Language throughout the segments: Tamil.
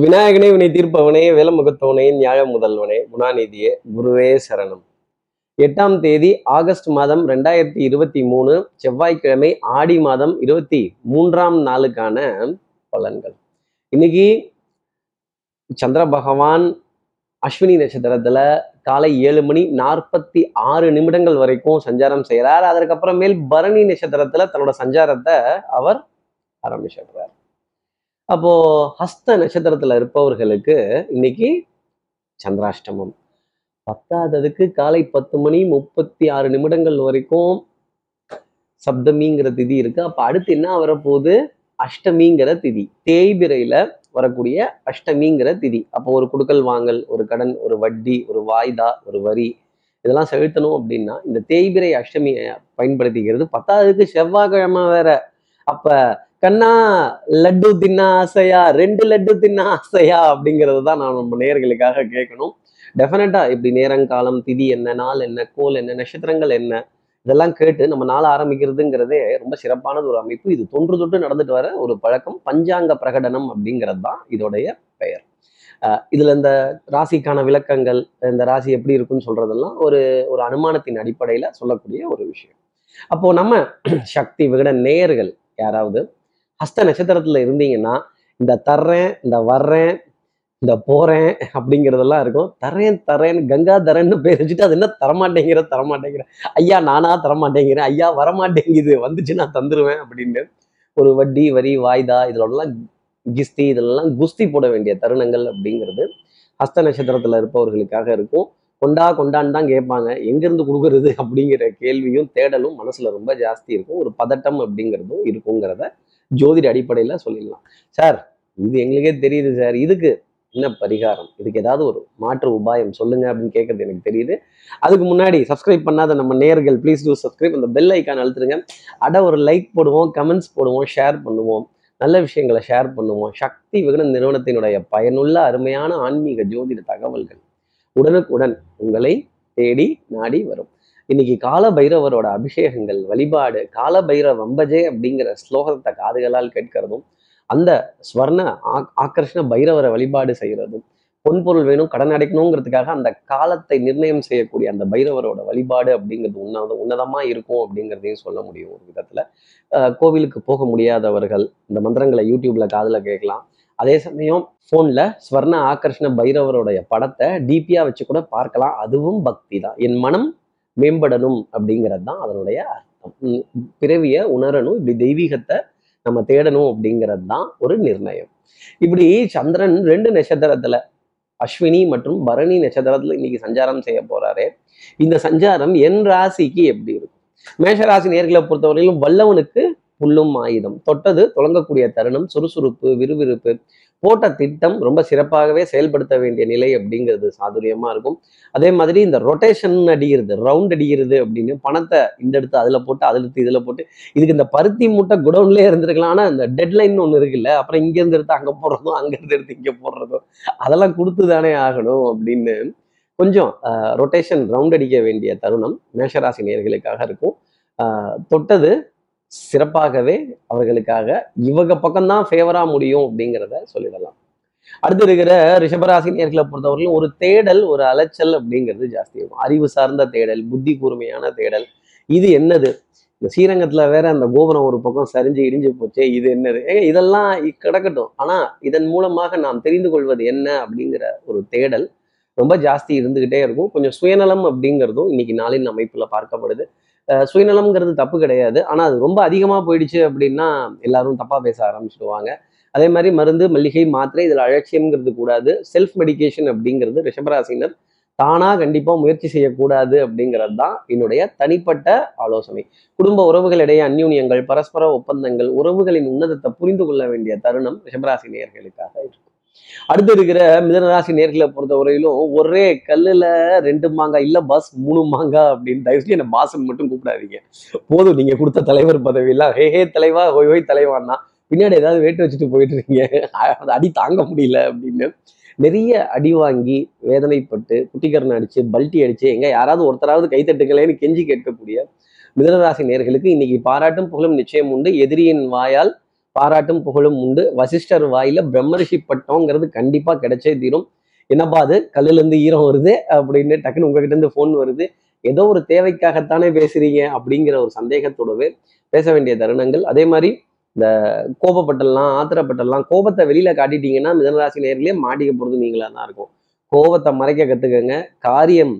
விநாயகனே வினை தீர்ப்பவனே வேலமுகத்தவனே நியாய முதல்வனே குணாநிதியே குருவே சரணம். எட்டாம் தேதி ஆகஸ்ட் மாதம் ரெண்டாயிரத்தி இருபத்தி மூணு செவ்வாய்க்கிழமை ஆடி மாதம் இருபத்தி மூன்றாம் நாளுக்கான பலன்கள். இன்னைக்கு சந்திர பகவான் அஸ்வினி நட்சத்திரத்துல காலை ஏழு மணி நாற்பத்தி ஆறு நிமிடங்கள் வரைக்கும் சஞ்சாரம் செய்கிறார் அதற்கப்புறமேல் பரணி நட்சத்திரத்துல தன்னோட சஞ்சாரத்தை அவர் ஆரம்பிச்சிடுறார். அப்போ ஹஸ்த நட்சத்திரத்துல இருப்பவர்களுக்கு இன்னைக்கு சந்திராஷ்டமம். பத்தாததுக்கு காலை பத்து மணி முப்பத்தி ஆறு நிமிடங்கள் வரைக்கும் சப்தமிங்கிற திதி இருக்கு. அப்ப அடுத்து என்ன வரப்போகுது? அஷ்டமிங்கிற திதி. தேய்பிரையில வரக்கூடிய அஷ்டமிங்கிற திதி. அப்போ ஒரு குடுக்கல் வாங்கல் ஒரு கடன் ஒரு வட்டி ஒரு வாய்தா ஒரு வரி இதெல்லாம் செலுத்தணும் அப்படின்னா இந்த தேய்பிரை அஷ்டமியை பயன்படுத்திக்கிறது. பத்தாவதுக்கு செவ்வாய்க்கிழமை வேற. அப்ப கண்ணா லட்டு தின்ன ஆசையா? ரெண்டு லட்டு தின்ன ஆசையா? அப்படிங்கிறது தான் நான் நம்ம நேயர்களுக்காக கேட்கணும். டெஃபினட்டா இப்படி நேரங்காலம் திதி என்ன நாள் என்ன கோல் என்ன நட்சத்திரங்கள் என்ன? இதெல்லாம் கேட்டு நம்ம நாள் ஆரம்பிக்கிறதுங்கிறதே ரொம்ப சிறப்பானது ஒரு அமைப்பு. இது தொன்று தொட்டு நடந்துட்டு வர ஒரு பழக்கம். பஞ்சாங்க பிரகடனம் அப்படிங்கிறது தான் இதோடைய பெயர். அஹ் இதுல இந்த ராசிக்கான விளக்கங்கள் இந்த ராசி எப்படி இருக்குன்னு சொல்றதெல்லாம் ஒரு ஒரு அனுமானத்தின் அடிப்படையில சொல்லக்கூடிய ஒரு விஷயம். அப்போ நம்ம சக்தி விகட நேயர்கள் யாராவது ஹஸ்த நட்சத்திரத்துல இருந்தீங்கன்னா இந்த தர்றேன் இந்த வர்றேன் இந்த போறேன் அப்படிங்கிறதெல்லாம் இருக்கும். தரேன் தரேன் கங்காதரன்னு பேர் வச்சுட்டு அது என்ன தரமாட்டேங்கிற தரமாட்டேங்கிற? ஐயா நானா தரமாட்டேங்கிறேன். ஐயா வரமாட்டேங்குது. வந்துச்சு நான் தந்துருவேன் அப்படின்னு. ஒரு வட்டி வரி வாய்தா இதெல்லாம் கிஸ்தி இதெல்லாம் குஸ்தி போட வேண்டிய தருணங்கள் அப்படிங்கிறது ஹஸ்த நட்சத்திரத்துல இருப்பவர்களுக்காக இருக்கும். கொண்டா கொண்டான்னு தான் கேட்பாங்க. எங்கேருந்து கொடுக்கறது அப்படிங்கிற கேள்வியும் தேடலும் மனசில் ரொம்ப ஜாஸ்தி இருக்கும். ஒரு பதட்டம் அப்படிங்கிறதும் இருக்குங்கிறத ஜோதிட அடிப்படையில சொல்லிடலாம். சார் இது எங்களுக்கே தெரியுது சார். இதுக்கு என்ன பரிகாரம்? இதுக்கு ஏதாவது ஒரு மாற்று உபாயம் சொல்லுங்க அப்படின்னு கேட்கறது எனக்கு தெரியுது. அதுக்கு முன்னாடி சப்ஸ்கிரைப் பண்ணாத நம்ம நேர்கள் ப்ளீஸ் டூ சப்ஸ்கிரைப் அந்த பெல் ஐக்கான் அழுத்துருங்க. அட ஒரு லைக் போடுவோம் கமெண்ட்ஸ் போடுவோம் ஷேர் பண்ணுவோம். நல்ல விஷயங்களை ஷேர் பண்ணுவோம். சக்தி விகடன் நிறுவனத்தினுடைய பயனுள்ள அருமையான ஆன்மீக ஜோதிட தகவல்கள் உடனுக்குடன் உங்களை தேடி நாடி வரும். இன்னைக்கு கால பைரவரோட அபிஷேகங்கள் வழிபாடு கால பைரவ வம்பஜே அப்படிங்கிற ஸ்லோகத்தை காதுகளால் கேட்கிறதும் அந்த ஸ்வர்ண ஆக் ஆக்கர்ஷண பைரவரை வழிபாடு செய்யறதும் பொன்பொருள் வேணும் கடன் அடைக்கணுங்கிறதுக்காக அந்த காலத்தை நிர்ணயம் செய்யக்கூடிய அந்த பைரவரோட வழிபாடு அப்படிங்கிறது உன்னத உன்னதமாக இருக்கும் அப்படிங்கிறதையும் சொல்ல முடியும் ஒரு விதத்தில். கோவிலுக்கு போக முடியாதவர்கள் இந்த மந்திரங்களை யூடியூப்ல காதில் கேட்கலாம். அதே சமயம் ஃபோன்ல ஸ்வர்ண ஆக்கர்ஷண பைரவருடைய படத்தை டிபியாக வச்சு கூட பார்க்கலாம். அதுவும் பக்தி தான். என் மனம் மேம்படணும் அப்படிங்கிறது தான் அதனுடைய அர்த்தம். பிறவிய உணரணும் இப்படி தெய்வீகத்தை நம்ம தேடணும் அப்படிங்கிறது தான் ஒரு நிர்ணயம். இப்படி சந்திரன் ரெண்டு நட்சத்திரத்துல அஸ்வினி மற்றும் பரணி நட்சத்திரத்துல இன்னைக்கு சஞ்சாரம் செய்ய போறாரு. இந்த சஞ்சாரம் என் ராசிக்கு எப்படி இருக்கும்? மேஷராசி நேர்களை பொறுத்தவரையிலும் வல்லவனுக்கு புல்லும் ஆயுதம். தொட்டது தொடங்கக்கூடிய தருணம் சுறுசுறுப்பு விறுவிறுப்பு போட்ட திட்டம் ரொம்ப சிறப்பாகவே செயல்படுத்த வேண்டிய நிலை அப்படிங்கிறது சாதுரியமாக இருக்கும். அதே மாதிரி இந்த ரொட்டேஷன் அடிக்கிறது ரவுண்ட் அடிக்கிறது அப்படின்னு பணத்தை இந்த எடுத்து அதில் போட்டு அதில் எடுத்து இதில் போட்டு இதுக்கு இந்த பருத்தி மூட்டை குடவுன்லேயே இருந்திருக்கலாம். ஆனால் இந்த டெட்லைன் ஒன்று இருக்குல்ல அப்புறம் இங்கேருந்து எடுத்து அங்கே போடுறதும் அங்கேருந்து எடுத்து இங்கே போடுறதும் அதெல்லாம் கொடுத்து தானே ஆகணும் அப்படின்னு கொஞ்சம் ரொட்டேஷன் ரவுண்ட் அடிக்க வேண்டிய தருணம் மேஷராசி நேர்களுக்காக இருக்கும். தொட்டது சிறப்பாகவே அவர்களுக்காக இவங்க பக்கம்தான் ஃபேவரா முடியும் அப்படிங்கிறத சொல்லிடலாம். அடுத்து இருக்கிற ரிஷபராசினியர்களை பொறுத்தவரையிலும் ஒரு தேடல் ஒரு அலைச்சல் அப்படிங்கிறது ஜாஸ்தி இருக்கும் அறிவு சார்ந்த தேடல் புத்தி கூர்மையான தேடல். இது என்னது? இந்த ஸ்ரீரங்கத்துல வேற அந்த கோபுரம் ஒரு பக்கம் சரிஞ்சு இடிஞ்சு போச்சே இது என்னது? ஏங்க இதெல்லாம் கிடக்கட்டும். ஆனா இதன் மூலமாக நாம் தெரிந்து கொள்வது என்ன அப்படிங்கிற ஒரு தேடல் ரொம்ப ஜாஸ்தி இருந்துகிட்டே இருக்கும். கொஞ்சம் சுயநலம் அப்படிங்கிறதும் இன்னைக்கு நாளின் அமைப்புல பார்க்கப்படுது. சுயநலம்ங்கிறது தப்பு கிடையாது. ஆனால் அது ரொம்ப அதிகமாக போயிடுச்சு அப்படின்னா எல்லாரும் தப்பாக பேச ஆரம்பிச்சிடுவாங்க. அதே மாதிரி மருந்து மல்லிகை மாத்திரை இதில் அலட்சியம்ங்கிறது கூடாது. செல்ஃப் மெடிகேஷன் அப்படிங்கிறது ரிஷபராசினர் தானாக கண்டிப்பாக முயற்சி செய்யக்கூடாது அப்படிங்கிறது தான் என்னுடைய தனிப்பட்ட ஆலோசனை. குடும்ப உறவுகளிடையே அந்யூன்யங்கள் பரஸ்பர ஒப்பந்தங்கள் உறவுகளின் உன்னதத்தை புரிந்து கொள்ள வேண்டிய தருணம் ரிஷபராசினியர்களுக்காக இருக்கும் அடுத்து இருக்கிற மிதனராசி நேர்களை பொறுத்தவரையிலும் ஒரே கல்லுல ரெண்டு மாங்காய் இல்ல பாஸ் மூணு மாங்காய் அப்படின்னு தயவுசெய்து என்ன பாசன் மட்டும் கூப்பிடாதீங்க. போதும் நீங்க கொடுத்த தலைவர் பதவியெல்லாம். ஹே ஹே தலைவா ஹோய் ஹோய் தலைவான்னா பின்னாடி ஏதாவது வேட்டு வச்சுட்டு போயிட்டு இருக்கீங்க. அடி தாங்க முடியல அப்படின்னு. நிறைய அடி வாங்கி வேதனைப்பட்டு குட்டிக்கரணை அடிச்சு பல்ட்டி அடிச்சு எங்க யாராவது ஒருத்தராவது கைத்தட்டுக்கலேன்னு கெஞ்சி கேட்கக்கூடிய மிதனராசி நேர்களுக்கு இன்னைக்கு பாராட்டும் புகழும் நிச்சயம் உண்டு. எதிரியின் வாயால் பாராட்டும் புகழும் உண்டு. வசிஷ்டர் வாயில பிரம்மரிஷி பட்டம்ங்கிறது கண்டிப்பா கிடைச்சே தீரும். என்னப்பா அது? கல்லுல இருந்து ஈரம் வருது அப்படின்னு டக்குன்னு உங்ககிட்ட இருந்து ஃபோன் வருது. ஏதோ ஒரு தேவைக்காகத்தானே பேசுறீங்க அப்படிங்கிற ஒரு சந்தேகத்தோடவே பேச வேண்டிய தருணங்கள். அதே மாதிரி இந்த கோபப்பட்டெல்லாம் ஆத்திரப்பட்டெல்லாம் கோபத்தை வெளியில காட்டிட்டீங்கன்னா மிதனராசி நேரிலே மாட்டிக்க போறது நீங்களா தான் இருக்கும். கோபத்தை மறைக்க கத்துக்கங்க. காரியம்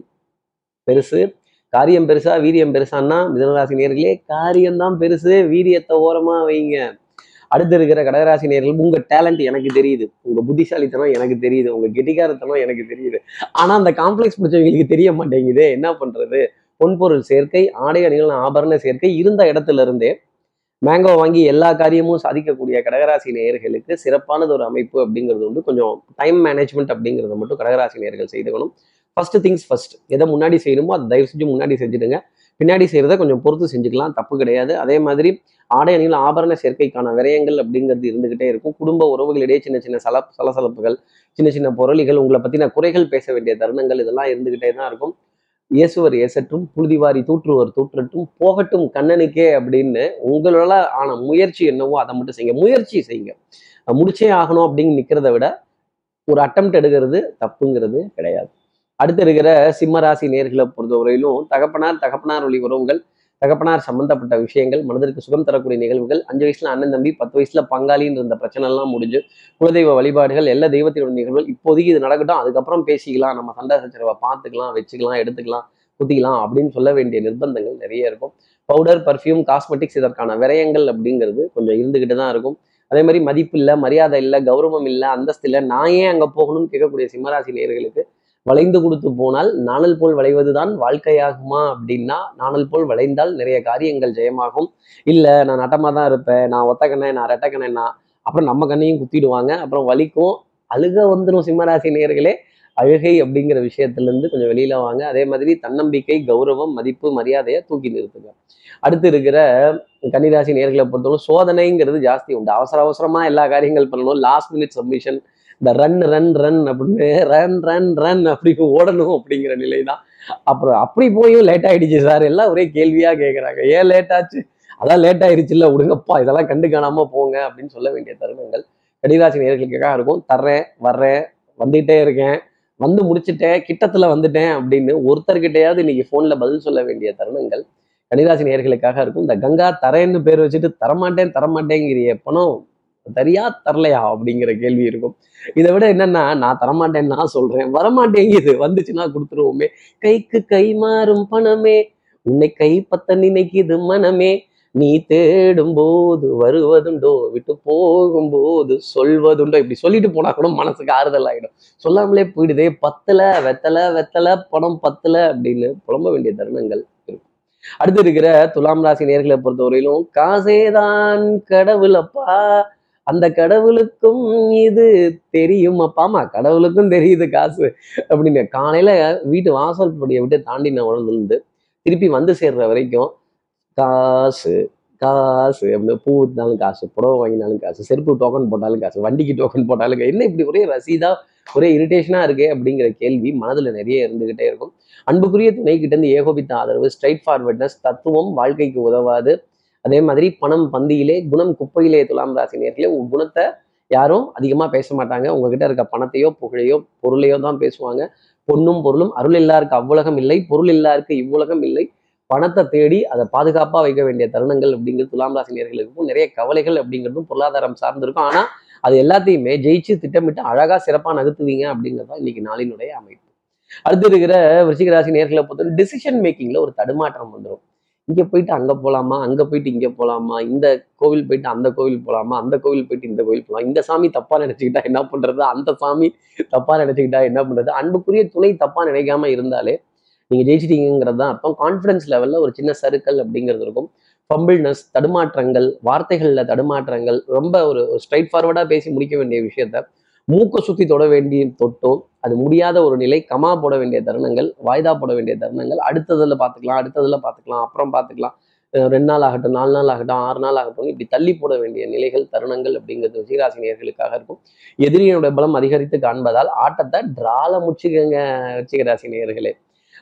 பெருசு. காரியம் பெருசா வீரியம் பெருசான்னா மிதனராசி நேர்களே காரியம்தான் பெருசு. வீரியத்தை ஓரமா வைங்க. அடுத்து இருக்கிற கடகராசி நேர்கள் உங்க டேலண்ட் எனக்கு தெரியுது. உங்க புத்திசாலித்தனம் எனக்கு தெரியுது. உங்க கெட்டிக்காரத்தனம் எனக்கு தெரியுது. ஆனா அந்த காம்ப்ளெக்ஸ் பிடிச்சவங்களுக்கு தெரிய மாட்டேங்குது. என்ன பண்றது? பொன்பொருள் சேர்க்கை ஆடை அணிகள் ஆபரண சேர்க்கை இருந்த இடத்துல இருந்தே மேங்கோ வாங்கி எல்லா காரியமும் சாதிக்கக்கூடிய கடகராசி நேயர்களுக்கு சிறப்பானது ஒரு அமைப்பு அப்படிங்கிறது வந்து கொஞ்சம் டைம் மேனேஜ்மெண்ட் அப்படிங்கிறத மட்டும் கடகராசி நேயர்கள் செய்துக்கணும். ஃபர்ஸ்ட் திங்ஸ் ஃபர்ஸ்ட் எதை முன்னாடி செய்யணுமோ அதை தயவு செஞ்சு முன்னாடி செஞ்சுடுங்க. பின்னாடி செய்கிறத கொஞ்சம் பொறுத்து செஞ்சுக்கலாம். தப்பு கிடையாது. அதே மாதிரி ஆடை அணிகள் ஆபரண சேர்க்கைக்கான விரயங்கள் அப்படிங்கிறது இருந்துகிட்டே இருக்கும். குடும்ப உறவுகளிடையே சின்ன சின்ன சல சலசலப்புகள் சின்ன சின்ன பொருளிகள் உங்களை பற்றின குறைகள் பேச வேண்டிய தருணங்கள் இதெல்லாம் இருந்துகிட்டே தான் இருக்கும். இயேசுவர் ஏசட்டும் புழுதிவாரி தூற்றுவர் தூற்றட்டும் போகட்டும் கண்ணனுக்கே அப்படின்னு உங்களால ஆன முயற்சி என்னவோ அதை மட்டும் செய்யுங்க. முயற்சி செய்யுங்க. முடிச்சே ஆகணும் அப்படின்னு நிக்கிறத விட ஒரு அட்டம் எடுக்கிறது தப்புங்கிறது கிடையாது. அடுத்து இருக்கிற சிம்மராசி நேர்களை பொறுத்தவரையிலும் தகப்பனார் தகப்பனார் வழி உறவுகள் தகப்பனார் சம்பந்தப்பட்ட விஷயங்கள் மனதிற்கு சுகம் தரக்கூடிய நிகழ்வுகள் அஞ்சு வயசுல அண்ணன் தம்பி பத்து வயசுல பங்காளின்னு இருந்த பிரச்சனை எல்லாம் முடிஞ்சு குலதெய்வ வழிபாடுகள் எல்லா தெய்வத்தினுடைய நிகழ்வுகள் இப்போதைக்கு இது நடக்கட்டும் அதுக்கப்புறம் பேசிக்கலாம் நம்ம சண்டை சச்சரவை பார்த்துக்கலாம் வச்சுக்கலாம் எடுத்துக்கலாம் குத்திக்கலாம் அப்படின்னு சொல்ல வேண்டிய நிர்பந்தங்கள் நிறைய இருக்கும். பவுடர் பர்ஃப்யூம் காஸ்மெட்டிக்ஸ் இதற்கான விரயங்கள் அப்படிங்கிறது கொஞ்சம் இருந்துகிட்டு தான் இருக்கும். அதே மாதிரி மதிப்பு இல்லை மரியாதை இல்லை கௌரவம் இல்லை அந்தஸ்து இல்லை நான் ஏன் அங்கே போகணும்னு கேட்கக்கூடிய சிம்மராசி நேர்களுக்கு வளைந்து கொடுத்து போனால் நாணல் போல் வளைவதுதான் வாழ்க்கையாகுமா அப்படின்னா நாணல் போல் வளைந்தால் நிறைய காரியங்கள் ஜெயமாகும். இல்லை நான் நட்டமாக தான் இருப்பேன் நான் ஒத்த கண்ணேன் நான் ரெட்ட கண்ணேன்னா அப்புறம் நம்ம கண்ணையும் குத்திடுவாங்க அப்புறம் வலிக்கும் அழுக வந்துடும் சிம்மராசி நேர்களே அழுகை அப்படிங்கிற விஷயத்துலேருந்து கொஞ்சம் வெளியில வாங்க. அதே மாதிரி தன்னம்பிக்கை கௌரவம் மதிப்பு மரியாதையை தூக்கி நிறுத்துங்க. அடுத்து இருக்கிற கன்னிராசி நேர்களை பொறுத்தவரை சோதனைங்கிறது ஜாஸ்தி உண்டு. அவசர அவசரமா எல்லா காரியங்கள் பண்ணணும். லாஸ்ட் மினிட் சப்மிஷன் இந்த ரன் ரன் ரன் அப்படின்னு ரன் ரன் ரன் அப்படின்னு ஓடணும் அப்படிங்கிற நிலை தான் அப்புறம் அப்படி போயும் லேட் ஆயிடுச்சு சார் எல்லாம் ஒரே கேள்வியா கேட்குறாங்க ஏன் லேட் ஆச்சு? அதான் லேட் ஆயிடுச்சுல்ல விடுங்கப்பா இதெல்லாம் கண்டு காணாம போங்க அப்படின்னு சொல்ல வேண்டிய தருணங்கள் கடிராசி நேர்களுக்காக இருக்கும். தர்றேன் வர்றேன் வந்துகிட்டே இருக்கேன். வந்து முடிச்சிட்டேன் கிட்டத்துல வந்துட்டேன் அப்படின்னு ஒருத்தர்கிட்டயாவது இன்னைக்கு போன்ல பதில் சொல்ல வேண்டிய தருணங்கள் கன்னிராசி நேர்களுக்காக இருக்கும். இந்த கங்கா தரேன்னு பேர் வச்சுட்டு தரமாட்டேன் தரமாட்டேங்கிறிய பணம். தரியா தரலையா அப்படிங்கிற கேள்வி இருக்கும். இதை விட என்னன்னா நான் தரமாட்டேன்னு நான் சொல்றேன். வரமாட்டேங்குது. வந்துச்சுன்னா கொடுத்துருவோமே. கைக்கு கை மாறும் பணமே. உன்னை கைப்பத்த நினைக்குது மனமே. நீ தேடும் போது வருவதுண்டோ? விட்டு போகும்போது சொல்வதுண்டோ? இப்படி சொல்லிட்டு போனா கூட மனசுக்கு ஆறுதல் ஆயிடும். சொல்லாமலே போயிடுதே. பத்தல வெத்தல வெத்தல பணம் பத்தல அப்படின்னு புலம்ப வேண்டிய தருணங்கள் இருக்கும். அடுத்து இருக்கிற துலாம் ராசி நேர்களை பொறுத்தவரையிலும் காசேதான் கடவுளப்பா. அந்த கடவுளுக்கும் இது தெரியும். அப்பாமா கடவுளுக்கும் தெரியுது காசு அப்படின்னு. காலையில வீட்டு வாசல் படியை விட்டு தாண்டின உணர்ந்துருந்து திருப்பி வந்து சேர்ற வரைக்கும் காசு காசு அப்படின்னு பூ இருந்தாலும் காசு புடவை வாங்கினாலும் காசு செருப்பு டோக்கன் போட்டாலும் காசு வண்டிக்கு டோக்கன் போட்டாலும் காசு. என்ன இப்படி ஒரே ரசீதா ஒரே இரிட்டேஷனா இருக்கே அப்படிங்கிற கேள்வி மனதில் நிறைய இருந்துகிட்டே இருக்கும். அன்புக்குரிய துணை கிட்ட இருந்து ஏகோபித்த ஆதரவு ஸ்ட்ரைட் ஃபார்வர்ட்னஸ் தத்துவம் வாழ்க்கைக்கு உதவாது. அதே மாதிரி பணம் பந்தியிலே குணம் குப்பையிலே துலாம் ராசி நேர்களே உங்க குணத்தை யாரும் அதிகமாக பேச மாட்டாங்க. உங்ககிட்ட இருக்க பணத்தையோ புகழையோ பொருளையோ தான் பேசுவாங்க. பொண்ணும் பொருளும் அருள் இல்லாருக்கு அவ்வுலகம் இல்லை பொருள் இல்லாருக்கு இவ்வுலகம் இல்லை. பணத்தை தேடி அதை பாதுகாப்பாக வைக்க வேண்டிய தருணங்கள் அப்படிங்கிறது துலாம் ராசி நேர்களுக்கும் நிறைய கவலைகள் அப்படிங்கிறதும் பொருளாதாரம் சார்ந்திருக்கும். ஆனால் அது எல்லாத்தையுமே ஜெயிச்சு திட்டமிட்டு அழகா சிறப்பாக நகர்த்துவீங்க அப்படிங்கிறது தான் இன்னைக்கு நாளினுடைய அமைப்பு. அடுத்து இருக்கிற விருச்சிக ராசி நேர்களை பொறுத்தவரை டிசிஷன் மேக்கிங்ல ஒரு தடுமாற்றம் வந்துடும் இங்கே போயிட்டு அங்கே போகலாமா அங்கே போயிட்டு இங்கே போலாமா? இந்த கோவில் போயிட்டு அந்த கோவில் போகலாமா அந்த கோவில் போயிட்டு இந்த கோவில் போகலாம் இந்த சாமி தப்பாக நினச்சிக்கிட்டா என்ன பண்ணுறது அந்த சாமி தப்பாக நினச்சிக்கிட்டா என்ன பண்ணுறது அன்புக்குரிய துணை தப்பாக நினைக்காம இருந்தாலே நீங்கள் ஜெயிச்சிட்டீங்கிறது தான் அர்த்தம் கான்ஃபிடன்ஸ் லெவலில் ஒரு சின்ன சருக்கள் அப்படிங்கிறது இருக்கும். ஃபம்பிள்னஸ் தடுமாற்றங்கள் வார்த்தைகளில் தடுமாற்றங்கள் ரொம்ப ஒரு ஸ்ட்ரைட் ஃபார்வர்டாக பேசி முடிக்க வேண்டிய விஷயத்த மூக்க சுத்தி தொட வேண்டிய தொட்டோ அது முடியாத ஒரு நிலை கமா போட வேண்டிய தருணங்கள் வாய்தா போட வேண்டிய தருணங்கள் அடுத்ததுல பார்த்துக்கலாம் அடுத்ததுல பார்த்துக்கலாம் அப்புறம் பார்த்துக்கலாம் ரெண்டு நாள் ஆகட்டும் நாலு நாள் ஆகட்டும் ஆறு நாள் ஆகட்டும் இப்படி தள்ளி போட வேண்டிய நிலைகள் தருணங்கள் அப்படிங்கிறது ரிஷிராசி நேர்களுக்காக இருக்கும். எதிரியனுடைய பலம் அதிகரித்து காண்பதால் ஆட்டத்தை டிரால முடிச்சுக்கங்க ரிச்சிகராசி நேர்களே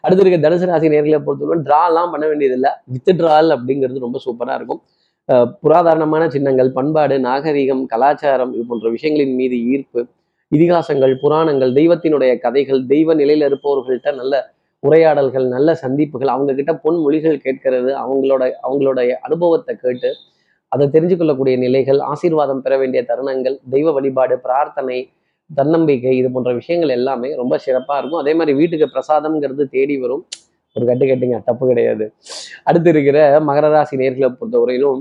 அடுத்து இருக்க தனுசு ராசி நேர்களை பொறுத்தவரை டிராலாம் பண்ண வேண்டியதில்லை. வித் ட்ரால் அப்படிங்கிறது ரொம்ப சூப்பராக இருக்கும். புராதாரணமான சின்னங்கள் பண்பாடு நாகரிகம் கலாச்சாரம் இது போன்ற விஷயங்களின் மீது ஈர்ப்பு இதிகாசங்கள் புராணங்கள் தெய்வத்தினுடைய கதைகள் தெய்வ நிலையில இருப்பவர்கள்ட்ட நல்ல உரையாடல்கள் நல்ல சந்திப்புகள் அவங்க கிட்ட பொன்மொழிகள் கேட்கிறது அவங்களோட அவங்களுடைய அனுபவத்தை கேட்டு அதை தெரிஞ்சு கொள்ளக்கூடிய நிலைகள் ஆசீர்வாதம் பெற வேண்டிய தருணங்கள் தெய்வ வழிபாடு பிரார்த்தனை தன்னம்பிக்கை இது போன்ற விஷயங்கள் எல்லாமே ரொம்ப சிறப்பா இருக்கும். அதே மாதிரி வீட்டுக்கு பிரசாதம்ங்கிறது தேடி வரும். ஒரு கட்டு கட்டுங்க தப்பு கிடையாது. அடுத்து இருக்கிற மகர ராசி நேர்களை பொறுத்தவரையிலும்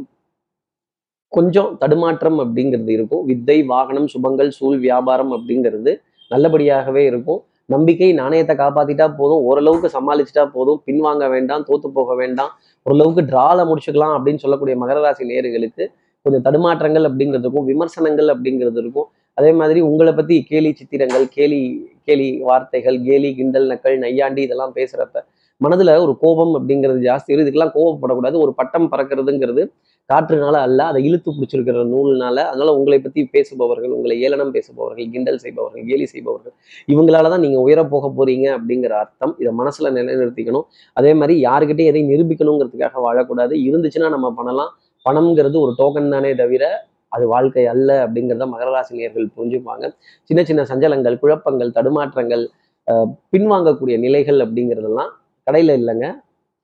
கொஞ்சம் தடுமாற்றம் அப்படிங்கிறது இருக்கும். வித்தை வாகனம் சுபங்கள் சூழ் வியாபாரம் அப்படிங்கிறது நல்லபடியாகவே இருக்கும். நம்பிக்கை நாணயத்தை காப்பாத்திட்டா போதும். ஓரளவுக்கு சமாளிச்சுட்டா போதும். பின்வாங்க வேண்டாம் தோத்து போக வேண்டாம். ஓரளவுக்கு டிரால முடிச்சுக்கலாம் அப்படின்னு சொல்லக்கூடிய மகர ராசி நேர்களுக்கு கொஞ்சம் தடுமாற்றங்கள் அப்படிங்கிறதுக்கும் விமர்சனங்கள் அப்படிங்கிறது இருக்கும். அதே மாதிரி உங்களை பத்தி கேலி சித்திரங்கள் கேலி கேலி வார்த்தைகள் கேலி கிண்டல் நக்கல் நையாண்டி இதெல்லாம் பேசுறப்ப மனதில் ஒரு கோபம் அப்படிங்கிறது ஜாஸ்தி இருக்கு இதுக்கெல்லாம் கோபப்படக்கூடாது. ஒரு பட்டம் பறக்கிறதுங்கிறது காற்றுனால அல்ல அதை இழுத்து பிடிச்சிருக்கிற நூல்னால. அதனால உங்களை பற்றி பேசுபவர்கள் உங்களை ஏளனம் பேசுபவர்கள் கிண்டல் செய்பவர்கள் கேலி செய்பவர்கள் இவங்களால தான் நீங்கள் உயர போக போறீங்க அப்படிங்கிற அர்த்தம். இதை மனசில் நிலைநிறுத்திக்கணும். அதே மாதிரி யாருக்கிட்டையும் எதையும் நிரூபிக்கணுங்கிறதுக்காக வாழக்கூடாது. இருந்துச்சுன்னா நம்ம பண்ணலாம். பணம்ங்கிறது ஒரு டோக்கன் தானே தவிர அது வாழ்க்கை அல்ல அப்படிங்கிறத மகர ராசி புரிஞ்சுப்பாங்க சின்ன சின்ன சஞ்சலங்கள் குழப்பங்கள் தடுமாற்றங்கள் பின்வாங்கக்கூடிய நிலைகள் அப்படிங்கிறதெல்லாம் கடையில இல்லைங்க.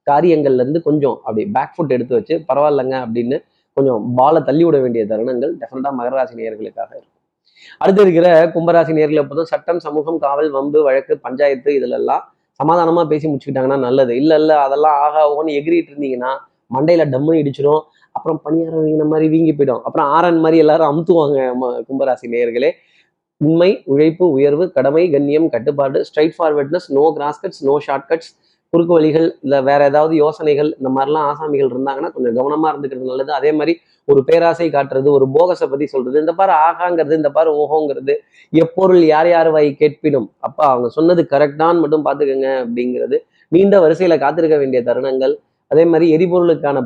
காரியங்கள்ல இருந்து கொஞ்சம் அப்படி பேக் ஃபுட் எடுத்து வச்சு பரவாயில்லைங்க அப்படின்னு கொஞ்சம் பாலை தள்ளி விட வேண்டிய தருணங்கள் டெஃபினட்டாக மகராசி நேர்களுக்காக நேயர்களுக்காக இருக்கும். அடுத்து இருக்கிற கும்பராசி நேர்களை பொறுத்தும் சட்டம் சமூகம் காவல் வம்பு வழக்கு பஞ்சாயத்து இதுலெல்லாம் சமாதானமாக சமாதானமா பேசி முடிச்சுக்கிட்டாங்கன்னா நல்லது. இல்ல இல்ல அதெல்லாம் ஆகா ஓன்னு எகிரிட்டு இருந்தீங்கன்னா மண்டையில டம்முன்னு இடிச்சிடும் அப்புறம் பணியாரம் வீங்கின மாதிரி வீங்கி போயிடும். அப்புறம் ஆரன் மாதிரி எல்லாரும் அமுத்துவாங்க கும்பராசி நேயர்களே. உண்மை உழைப்பு உயர்வு கடமை கண்ணியம் கட்டுப்பாடு straightforwardness no crosscuts no shortcuts குறுக்கு வழிகள் இல்லை வேற ஏதாவது யோசனைகள் இந்த மாதிரிலாம் ஆசாமிகள் இருந்தாங்கன்னா கொஞ்சம் கவனமா இருந்துக்கிறது நல்லது. அதே மாதிரி ஒரு பேராசை காட்டுறது ஒரு போகஸை பத்தி சொல்றது. இந்த பாரு ஆகாங்கிறது இந்த பாரு ஓஹோங்கிறது எப்பொருள் யார் யார் வாய் கேட்பினும்? அப்பா அவங்க சொன்னது கரெக்டான்னு மட்டும் பாத்துக்கோங்க அப்படிங்கிறது நீண்ட வரிசையில காத்திருக்க வேண்டிய தருணங்கள். அதே மாதிரி எரிபொருளுக்கான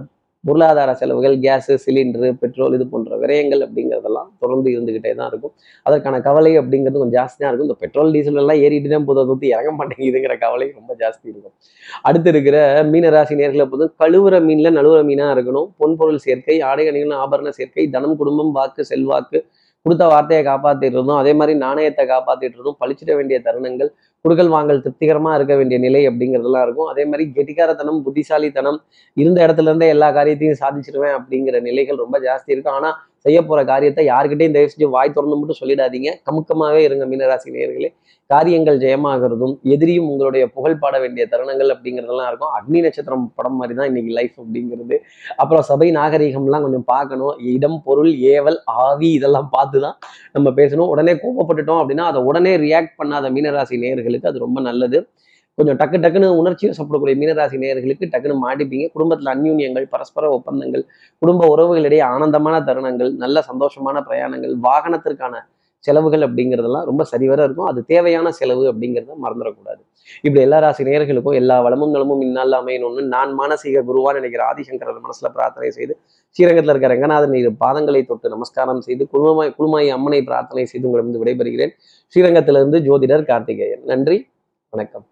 பொருளாதார செலவுகள் கேஸு சிலிண்டரு பெட்ரோல் இது போன்ற விரயங்கள் அப்படிங்கிறதெல்லாம் தொடர்ந்து இருந்துக்கிட்டே தான் இருக்கும். அதற்கான கவலை அப்படிங்கிறது கொஞ்சம் ஜாஸ்தியாக இருக்கும். இந்த பெட்ரோல் டீசல் எல்லாம் ஏறிட்டு தான் போதை தூத்தி இறங்க மாட்டேங்குதுங்கிற கவலை ரொம்ப ஜாஸ்தி இருக்கும். அடுத்து இருக்கிற மீனராசி நேர்களை போது கழுவுற மீனில் நழுவுற மீனாக இருக்கணும். பொன்பொருள் சேர்க்கை ஆடை அணிகள் ஆபரண சேர்க்கை தனம் குடும்பம் வாக்கு செல்வாக்கு கொடுத்த வார்த்தையை காப்பாத்திட்டு இருந்தோம் அதே மாதிரி நாணயத்தை காப்பாத்திட்டு இருந்தோம் பழிச்சிட வேண்டிய தருணங்கள் குடுக்கல் வாங்கல் திருப்திகரமா இருக்க வேண்டிய நிலை அப்படிங்கிறதுலாம் இருக்கும். அதே மாதிரி கெட்டிக்காரத்தனம் புத்திசாலித்தனம் இருந்த இடத்துல இருந்தே எல்லா காரியத்தையும் சாதிச்சிருவேன் அப்படிங்கிற நிலைகள் ரொம்ப ஜாஸ்தி இருக்கும். ஆனா செய்ய போற காரியத்தை யாருக்கிட்டையும் தயவு செஞ்சு வாய் திறந்து மட்டும் சொல்லிடாதீங்க. கமுக்கமாகவே இருங்க மீனராசி நேயர்களே. காரியங்கள் ஜெயமாகிறதும் எதிரியும் உங்களுடைய புகழ் பாட வேண்டிய தருணங்கள் அப்படிங்கிறதெல்லாம் இருக்கும். அக்னி நட்சத்திரம் படம் மாதிரி தான் இன்னைக்கு லைஃப் அப்படிங்கிறது. அப்புறம் சபை நாகரீகம்லாம் கொஞ்சம் பார்க்கணும். இடம் பொருள் ஏவல் ஆவி இதெல்லாம் பார்த்து தான் நம்ம பேசணும். உடனே கோபப்பட்டுட்டோம் அப்படின்னா அதை உடனே ரியாக்ட் பண்ணாத மீனராசி நேயர்களுக்கு அது ரொம்ப நல்லது. கொஞ்சம் டக்கு டக்குன்னு உணர்ச்சியை சாப்பிடக்கூடிய மீனராசி நேயர்களுக்கு டக்குன்னு மாட்டிப்பீங்க. குடும்பத்தில் அந்யூன்யங்கள் பரஸ்பர ஒப்பந்தங்கள் குடும்ப உறவுகளிடையே ஆனந்தமான தருணங்கள் நல்ல சந்தோஷமான பிரயாணங்கள் வாகனத்திற்கான செலவுகள் அப்படிங்கிறதெல்லாம் ரொம்ப சரிவர இருக்கும். அது தேவையான செலவு அப்படிங்கிறத மறந்துடக்கூடாது. இப்படி எல்லா ராசி நேயர்களுக்கும் எல்லா வளமும் நலமும் இந்நாளில் அமையணும்னு நான் மானசீக குருவான் நினைக்கிற ஆதிசங்கரர் மனசுல பிரார்த்தனை செய்து ஸ்ரீரங்கத்தில் இருக்கிற ரங்கநாதன் இரு பாதங்களை தொட்டு நமஸ்காரம் செய்து குழுமாய் குழுமாய் அம்மனை பிரார்த்தனை செய்து உங்களிடம் விடைபெறுகிறேன். ஸ்ரீரங்கத்திலிருந்து ஜோதிடர் கார்த்திகேயன். நன்றி வணக்கம்.